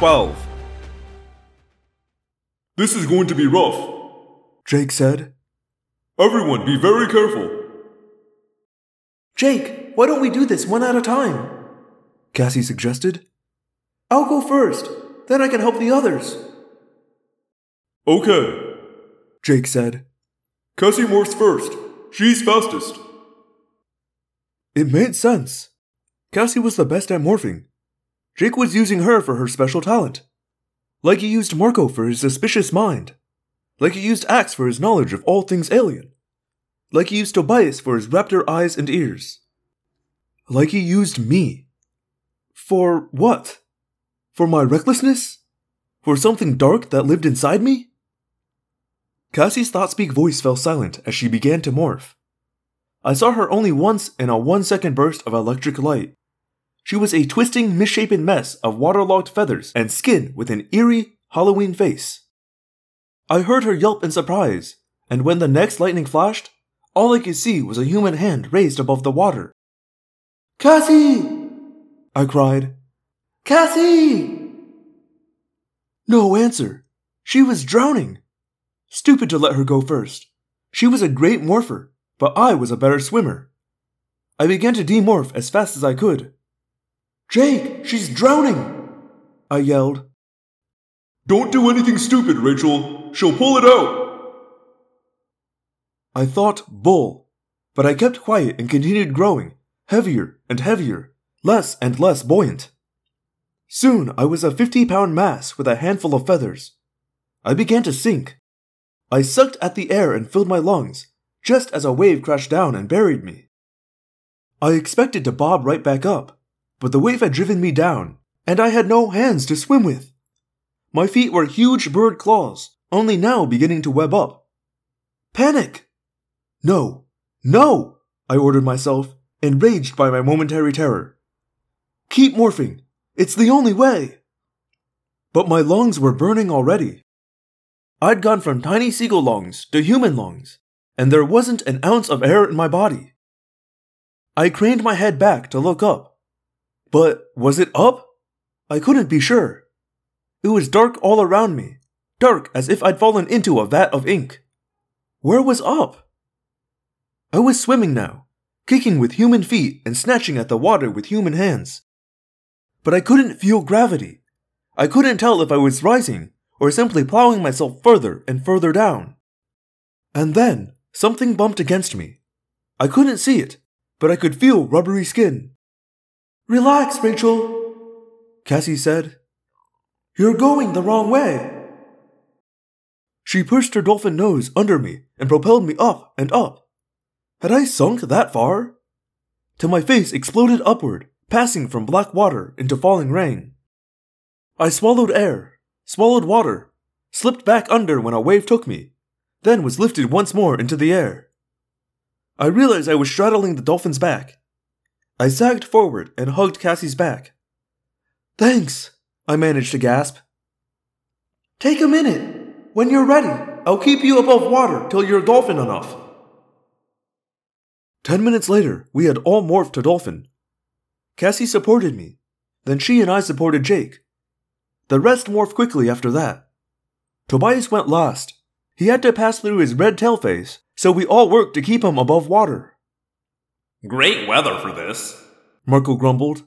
Chapter 12 This is going to be rough. Jake said. Everyone, be very careful. Jake, why don't we do this one at a time? Cassie suggested. I'll go first, then I can help the others. Okay. Jake said. Cassie morphs first. She's fastest. It made sense. Cassie was the best at morphing. Jake was using her for her special talent. Like he used Marco for his suspicious mind. Like he used Ax for his knowledge of all things alien. Like he used Tobias for his raptor eyes and ears. Like he used me. For what? For my recklessness? For something dark that lived inside me? Cassie's thought speak voice fell silent as she began to morph. I saw her only once in a one second burst of electric light. She was a twisting, misshapen mess of waterlogged feathers and skin with an eerie, Halloween face. I heard her yelp in surprise, and when the next lightning flashed, all I could see was a human hand raised above the water. Cassie! I cried. Cassie! No answer. She was drowning. Stupid to let her go first. She was a great morpher, but I was a better swimmer. I began to demorph as fast as I could. Jake, she's drowning! I yelled. Don't do anything stupid, Rachel. She'll pull it out. I thought bull, but I kept quiet and continued growing, heavier and heavier, less and less buoyant. Soon I was a 50 pound mass with a handful of feathers. I began to sink. I sucked at the air and filled my lungs, just as a wave crashed down and buried me. I expected to bob right back up, but the wave had driven me down, and I had no hands to swim with. My feet were huge bird claws, only now beginning to web up. Panic! No, no! I ordered myself, enraged by my momentary terror. Keep morphing. It's the only way. But my lungs were burning already. I'd gone from tiny seagull lungs to human lungs, and there wasn't an ounce of air in my body. I craned my head back to look up. But was it up? I couldn't be sure. It was dark all around me, dark as if I'd fallen into a vat of ink. Where was up? I was swimming now, kicking with human feet and snatching at the water with human hands. But I couldn't feel gravity. I couldn't tell if I was rising or simply plowing myself further and further down. And then something bumped against me. I couldn't see it, but I could feel rubbery skin. Relax, Rachel, Cassie said. You're going the wrong way. She pushed her dolphin nose under me and propelled me up and up. Had I sunk that far? Till my face exploded upward, passing from black water into falling rain. I swallowed air, swallowed water, slipped back under when a wave took me, then was lifted once more into the air. I realized I was straddling the dolphin's back. I sagged forward and hugged Cassie's back. Thanks, I managed to gasp. Take a minute. When you're ready, I'll keep you above water till you're dolphin enough. Ten minutes later, we had all morphed to dolphin. Cassie supported me. Then she and I supported Jake. The rest morphed quickly after that. Tobias went last. He had to pass through his red tail phase, so we all worked to keep him above water. Great weather for this. Marco grumbled.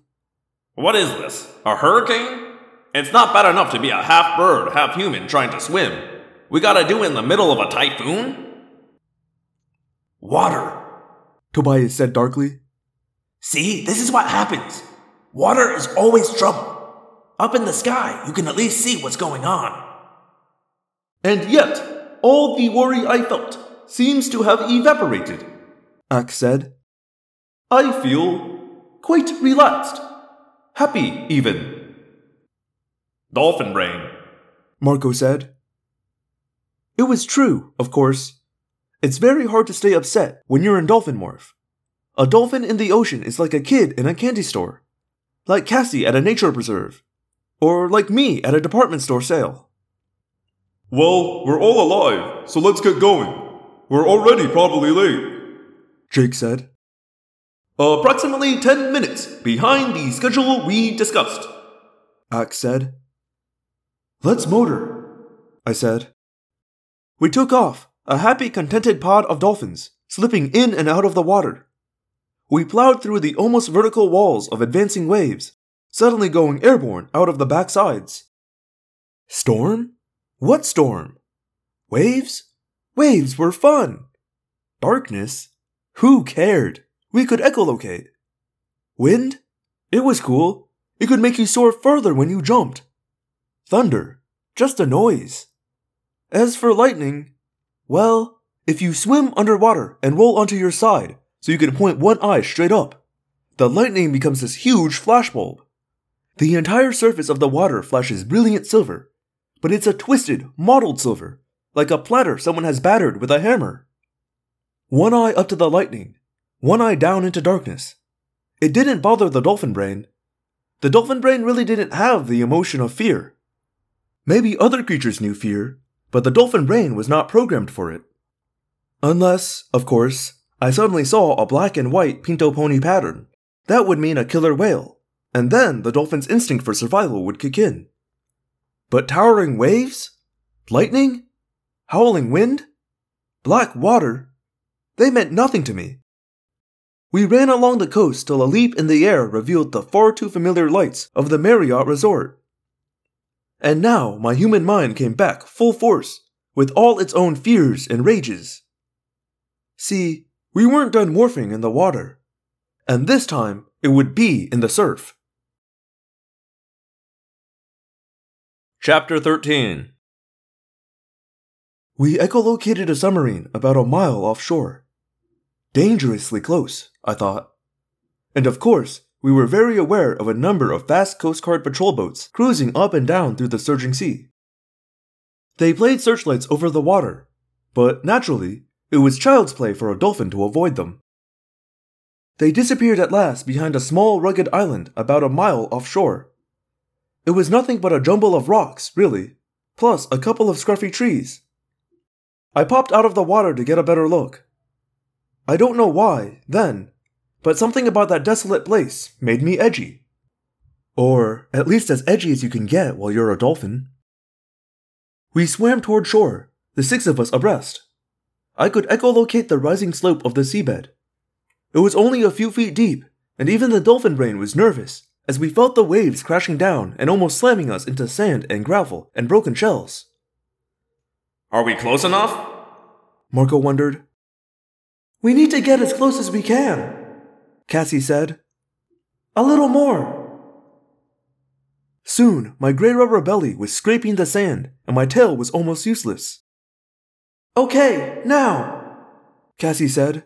What is this? A hurricane? It's not bad enough to be a half bird, half human trying to swim. We gotta do it in the middle of a typhoon? Water, Tobias said darkly. See, this is what happens. Water is always trouble. Up in the sky, you can at least see what's going on. And yet, all the worry I felt seems to have evaporated. Ax said. I feel quite relaxed. Happy, even. Dolphin brain, Marco said. It was true, of course. It's very hard to stay upset when you're in dolphin morph. A dolphin in the ocean is like a kid in a candy store, like Cassie at a nature preserve, or like me at a department store sale. Well, we're all alive, so let's get going. We're already probably late. Jake said. Approximately 10 minutes behind the schedule we discussed. Ax said. Let's motor, I said. We took off, a happy, contented pod of dolphins, slipping in and out of the water. We plowed through the almost vertical walls of advancing waves, suddenly going airborne out of the back sides. Storm? What storm? Waves? Waves were fun! Darkness? Who cared? We could echolocate. Wind? It was cool. It could make you soar further when you jumped. Thunder? Just a noise. As for lightning, well, if you swim underwater and roll onto your side so you can point one eye straight up, the lightning becomes this huge flashbulb. The entire surface of the water flashes brilliant silver, but it's a twisted, mottled silver, like a platter someone has battered with a hammer. One eye up to the lightning, one eye down into darkness. It didn't bother the dolphin brain. The dolphin brain really didn't have the emotion of fear. Maybe other creatures knew fear, but the dolphin brain was not programmed for it. Unless, of course, I suddenly saw a black and white pinto pony pattern. That would mean a killer whale, and then the dolphin's instinct for survival would kick in. But towering waves? Lightning? Howling wind? Black water? They meant nothing to me. We ran along the coast till a leap in the air revealed the far too familiar lights of the Marriott Resort. And now my human mind came back full force, with all its own fears and rages. See, we weren't done morphing in the water, and this time it would be in the surf. Chapter 13 We echolocated a submarine about a mile offshore. Dangerously close, I thought. And of course, we were very aware of a number of fast Coast Guard patrol boats cruising up and down through the surging sea. They played searchlights over the water, but naturally, it was child's play for a dolphin to avoid them. They disappeared at last behind a small rugged island about a mile offshore. It was nothing but a jumble of rocks, really, plus a couple of scruffy trees. I popped out of the water to get a better look. I don't know why, then, but something about that desolate place made me edgy. Or at least as edgy as you can get while you're a dolphin. We swam toward shore, the six of us abreast. I could echolocate the rising slope of the seabed. It was only a few feet deep, and even the dolphin brain was nervous as we felt the waves crashing down and almost slamming us into sand and gravel and broken shells. Are we close enough? Marco wondered. We need to get as close as we can, Cassie said. A little more. Soon, my gray rubber belly was scraping the sand, and my tail was almost useless. Okay, now, Cassie said.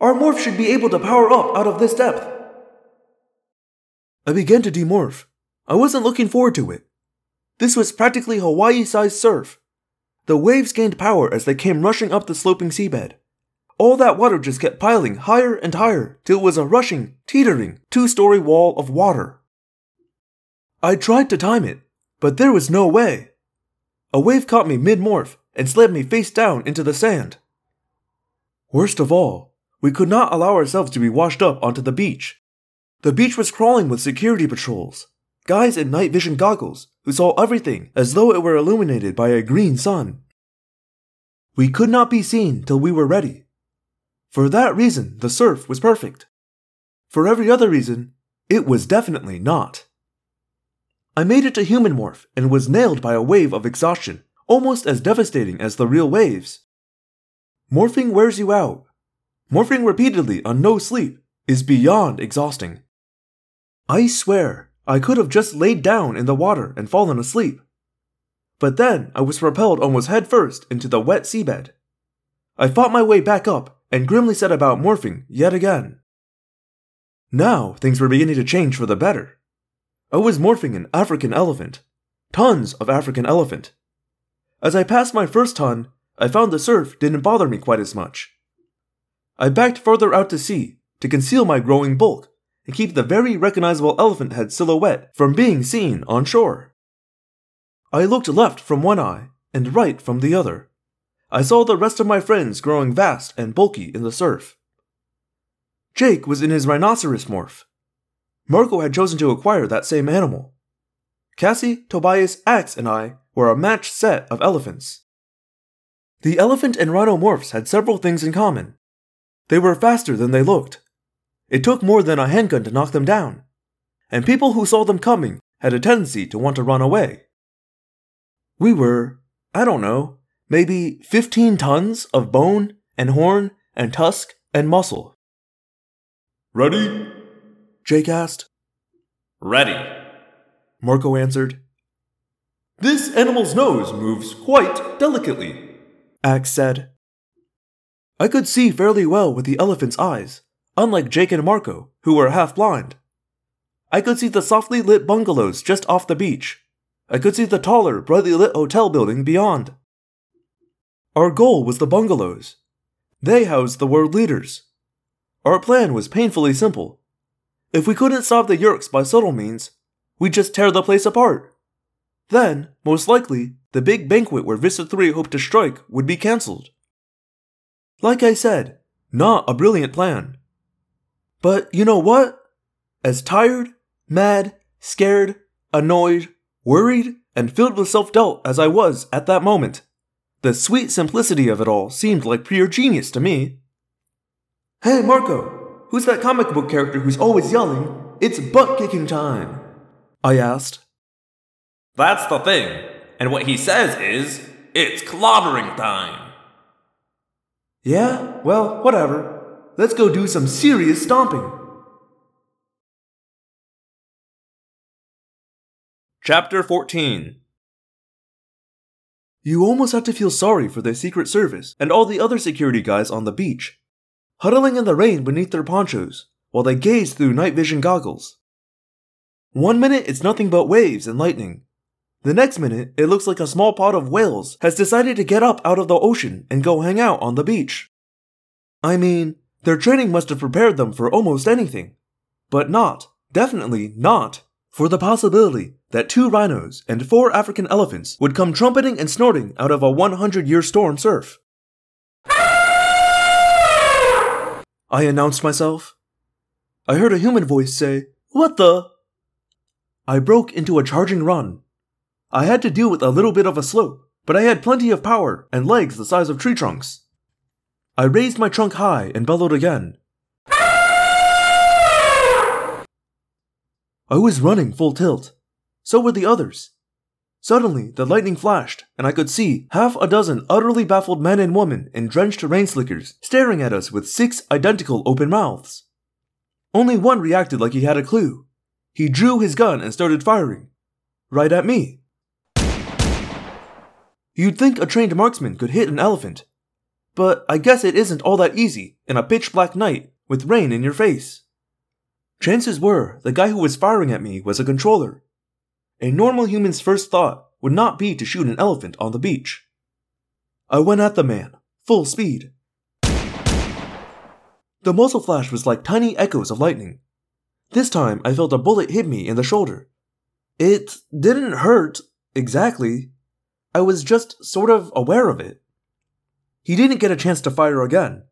Our morph should be able to power up out of this depth. I began to demorph. I wasn't looking forward to it. This was practically Hawaii sized surf. The waves gained power as they came rushing up the sloping seabed. All that water just kept piling higher and higher till it was a rushing, teetering, two story wall of water. I tried to time it, but there was no way. A wave caught me mid morph and slammed me face down into the sand. Worst of all, we could not allow ourselves to be washed up onto the beach. The beach was crawling with security patrols, guys in night vision goggles who saw everything as though it were illuminated by a green sun. We could not be seen till we were ready. For that reason, the surf was perfect. For every other reason, it was definitely not. I made it to human morph and was nailed by a wave of exhaustion, almost as devastating as the real waves. Morphing wears you out. Morphing repeatedly on no sleep is beyond exhausting. I swear, I could have just laid down in the water and fallen asleep. But then I was propelled almost headfirst into the wet seabed. I fought my way back up and grimly set about morphing yet again. Now things were beginning to change for the better. I was morphing an African elephant. Tons of African elephant. As I passed my first ton, I found the surf didn't bother me quite as much. I backed further out to sea to conceal my growing bulk and keep the very recognizable elephant head silhouette from being seen on shore. I looked left from one eye and right from the other. I saw the rest of my friends growing vast and bulky in the surf. Jake was in his rhinoceros morph. Marco had chosen to acquire that same animal. Cassie, Tobias, Ax, and I were a matched set of elephants. The elephant and rhinomorphs had several things in common. They were faster than they looked. It took more than a handgun to knock them down, and people who saw them coming had a tendency to want to run away. We were, I don't know, maybe 15 tons of bone and horn and tusk and muscle. Ready? Jake asked. Ready. Marco answered. This animal's nose moves quite delicately. Ax said. I could see fairly well with the elephant's eyes, unlike Jake and Marco, who were half blind. I could see the softly lit bungalows just off the beach. I could see the taller, brightly lit hotel building beyond. Our goal was the bungalows. They housed the world leaders. Our plan was painfully simple. If we couldn't stop the Yeerks by subtle means, we'd just tear the place apart. Then, most likely, the big banquet where Visser 3 hoped to strike would be cancelled. Like I said, not a brilliant plan. But you know what? As tired, mad, scared, annoyed, worried, and filled with self doubt as I was at that moment, the sweet simplicity of it all seemed like pure genius to me. Hey, Marco, who's that comic book character who's always yelling, It's butt kicking time? I asked. That's the thing. And what he says is, it's clobbering time. Yeah, well, whatever. Let's go do some serious stomping. Chapter 14 You almost have to feel sorry for the Secret Service and all the other security guys on the beach, huddling in the rain beneath their ponchos while they gaze through night vision goggles. One minute it's nothing but waves and lightning. The next minute, it looks like a small pod of whales has decided to get up out of the ocean and go hang out on the beach. I mean, their training must have prepared them for almost anything. But not, definitely not, for the possibility that two rhinos and four African elephants would come trumpeting and snorting out of a 100 year storm surf. I announced myself. I heard a human voice say, What the? I broke into a charging run. I had to deal with a little bit of a slope, but I had plenty of power and legs the size of tree trunks. I raised my trunk high and bellowed again. I was running full tilt. So were the others. Suddenly, the lightning flashed, and I could see half a dozen utterly baffled men and women in drenched rain slickers staring at us with six identical open mouths. Only one reacted like he had a clue. He drew his gun and started firing. Right at me. You'd think a trained marksman could hit an elephant. But I guess it isn't all that easy in a pitch black night with rain in your face. Chances were the guy who was firing at me was a controller. A normal human's first thought would not be to shoot an elephant on the beach. I went at the man, full speed. The muzzle flash was like tiny echoes of lightning. This time I felt a bullet hit me in the shoulder. It didn't hurt, exactly. I was just sort of aware of it. He didn't get a chance to fire again.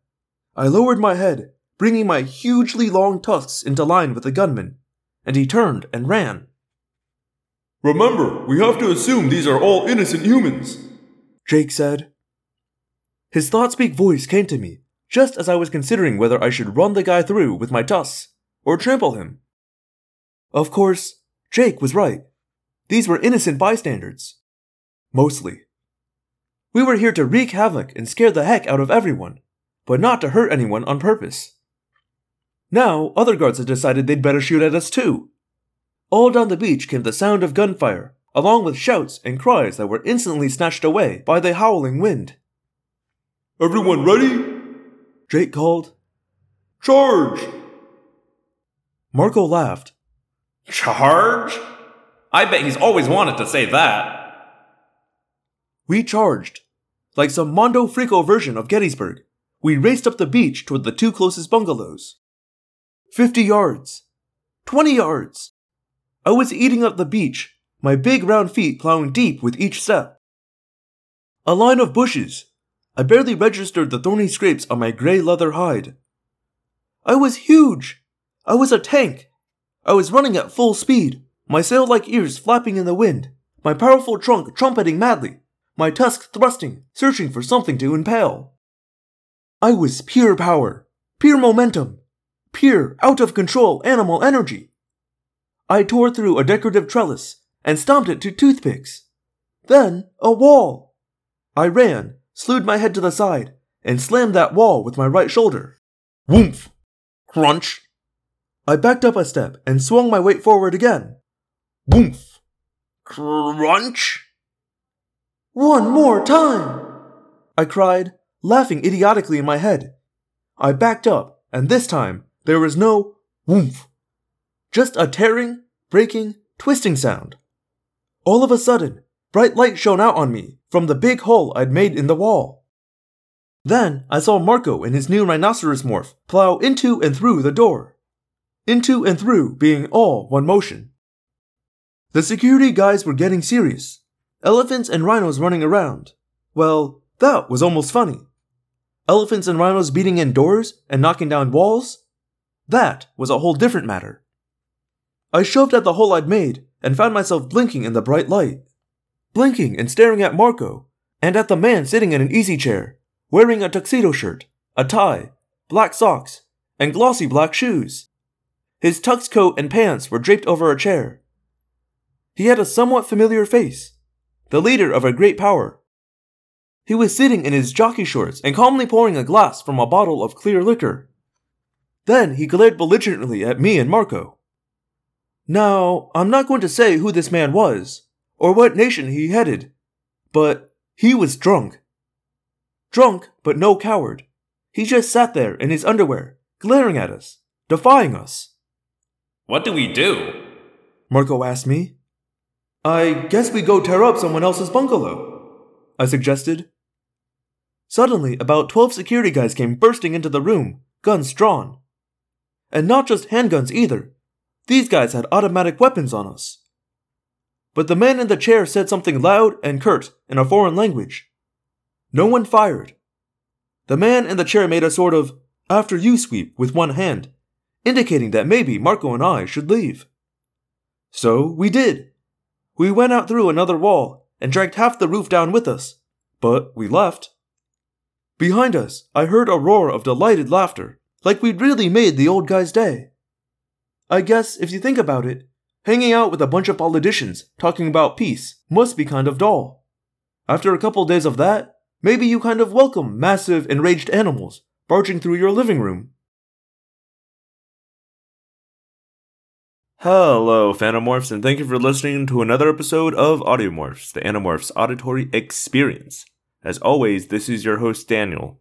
I lowered my head, bringing my hugely long tusks into line with the gunman, and he turned and ran. Remember, we have to assume these are all innocent humans. Jake said. His thought speak voice came to me just as I was considering whether I should run the guy through with my tusks or trample him. Of course, Jake was right. These were innocent bystanders. Mostly. We were here to wreak havoc and scare the heck out of everyone, but not to hurt anyone on purpose. Now, other guards had decided they'd better shoot at us too. All down the beach came the sound of gunfire, along with shouts and cries that were instantly snatched away by the howling wind. Everyone ready? Jake called. Charge! Marco laughed. Charge? I bet he's always wanted to say that. We charged. Like some Mondo Frico version of Gettysburg, we raced up the beach toward the two closest bungalows. Fifty yards. Twenty yards. I was eating up the beach, my big round feet plowing deep with each step. A line of bushes. I barely registered the thorny scrapes on my gray leather hide. I was huge. I was a tank. I was running at full speed, my sail like ears flapping in the wind, my powerful trunk trumpeting madly, my tusks thrusting, searching for something to impale. I was pure power, pure momentum, pure, out of control animal energy. I tore through a decorative trellis and stomped it to toothpicks. Then, a wall. I ran, slewed my head to the side, and slammed that wall with my right shoulder. Woomph! Crunch! I backed up a step and swung my weight forward again. Woomph! Crunch? One more time! I cried, laughing idiotically in my head. I backed up, and this time there was no woomph. Just a tearing, breaking, twisting sound. All of a sudden, bright light shone out on me from the big hole I'd made in the wall. Then I saw Marco in his new rhinoceros morph plow into and through the door. Into and through being all one motion. The security guys were getting serious. Elephants and rhinos running around. Well, that was almost funny. Elephants and rhinos beating in doors and knocking down walls? That was a whole different matter. I shoved at the hole I'd made and found myself blinking in the bright light. Blinking and staring at Marco, and at the man sitting in an easy chair, wearing a tuxedo shirt, a tie, black socks, and glossy black shoes. His tux coat and pants were draped over a chair. He had a somewhat familiar face, the leader of a great power. He was sitting in his jockey shorts and calmly pouring a glass from a bottle of clear liquor. Then he glared belligerently at me and Marco. Now, I'm not going to say who this man was, or what nation he headed, but he was drunk. Drunk, but no coward. He just sat there in his underwear, glaring at us, defying us. What do we do? Marco asked me. I guess we go tear up someone else's bungalow, I suggested. Suddenly, about 12 security guys came bursting into the room, guns drawn. And not just handguns either. These guys had automatic weapons on us. But the man in the chair said something loud and curt in a foreign language. No one fired. The man in the chair made a sort of after you sweep with one hand, indicating that maybe Marco and I should leave. So we did. We went out through another wall and dragged half the roof down with us, but we left. Behind us, I heard a roar of delighted laughter, like we'd really made the old guy's day. I guess if you think about it, hanging out with a bunch of politicians talking about peace must be kind of dull. After a couple days of that, maybe you kind of welcome massive enraged animals barging through your living room. Hello, Phantomorphs, and thank you for listening to another episode of Audiomorphs, the Animorphs auditory experience. As always, this is your host, Daniel.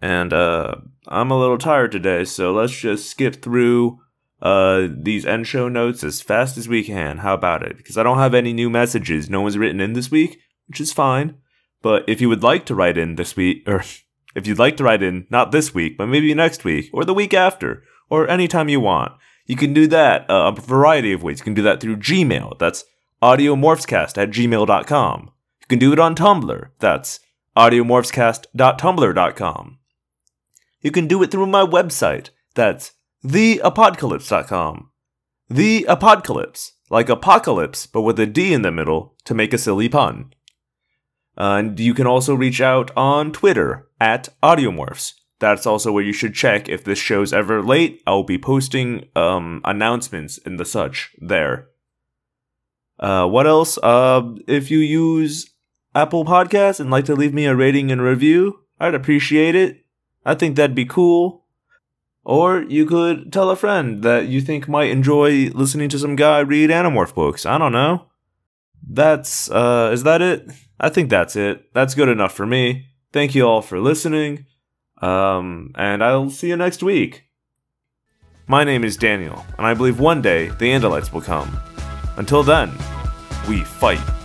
And, uh, I'm a little tired today, so let's just skip through, uh, these end show notes as fast as we can. How about it? Because I don't have any new messages. No one's written in this week, which is fine. But if you would like to write in this week, or if you'd like to write in, not this week, but maybe next week, or the week after, or anytime you want, you can do that uh, a variety of ways. You can do that through Gmail. That's audiomorphscast at gmail.com. You can do it on Tumblr. That's audiomorphscast.tumblr.com. You can do it through my website. That's theapocalypse.com. The Apocalypse, like apocalypse, but with a D in the middle to make a silly pun. and you can also reach out on Twitter at Audiomorphs. That's also where you should check if this show's ever late. I'll be posting um, announcements and the such there. Uh, what else? Uh, if you use Apple Podcasts and like to leave me a rating and review, I'd appreciate it. I think that'd be cool. Or you could tell a friend that you think might enjoy listening to some guy read Animorph books. I don't know. That's, uh, is that it? I think that's it. That's good enough for me. Thank you all for listening. Um, and I'll see you next week. My name is Daniel, and I believe one day the Andalites will come. Until then, we fight.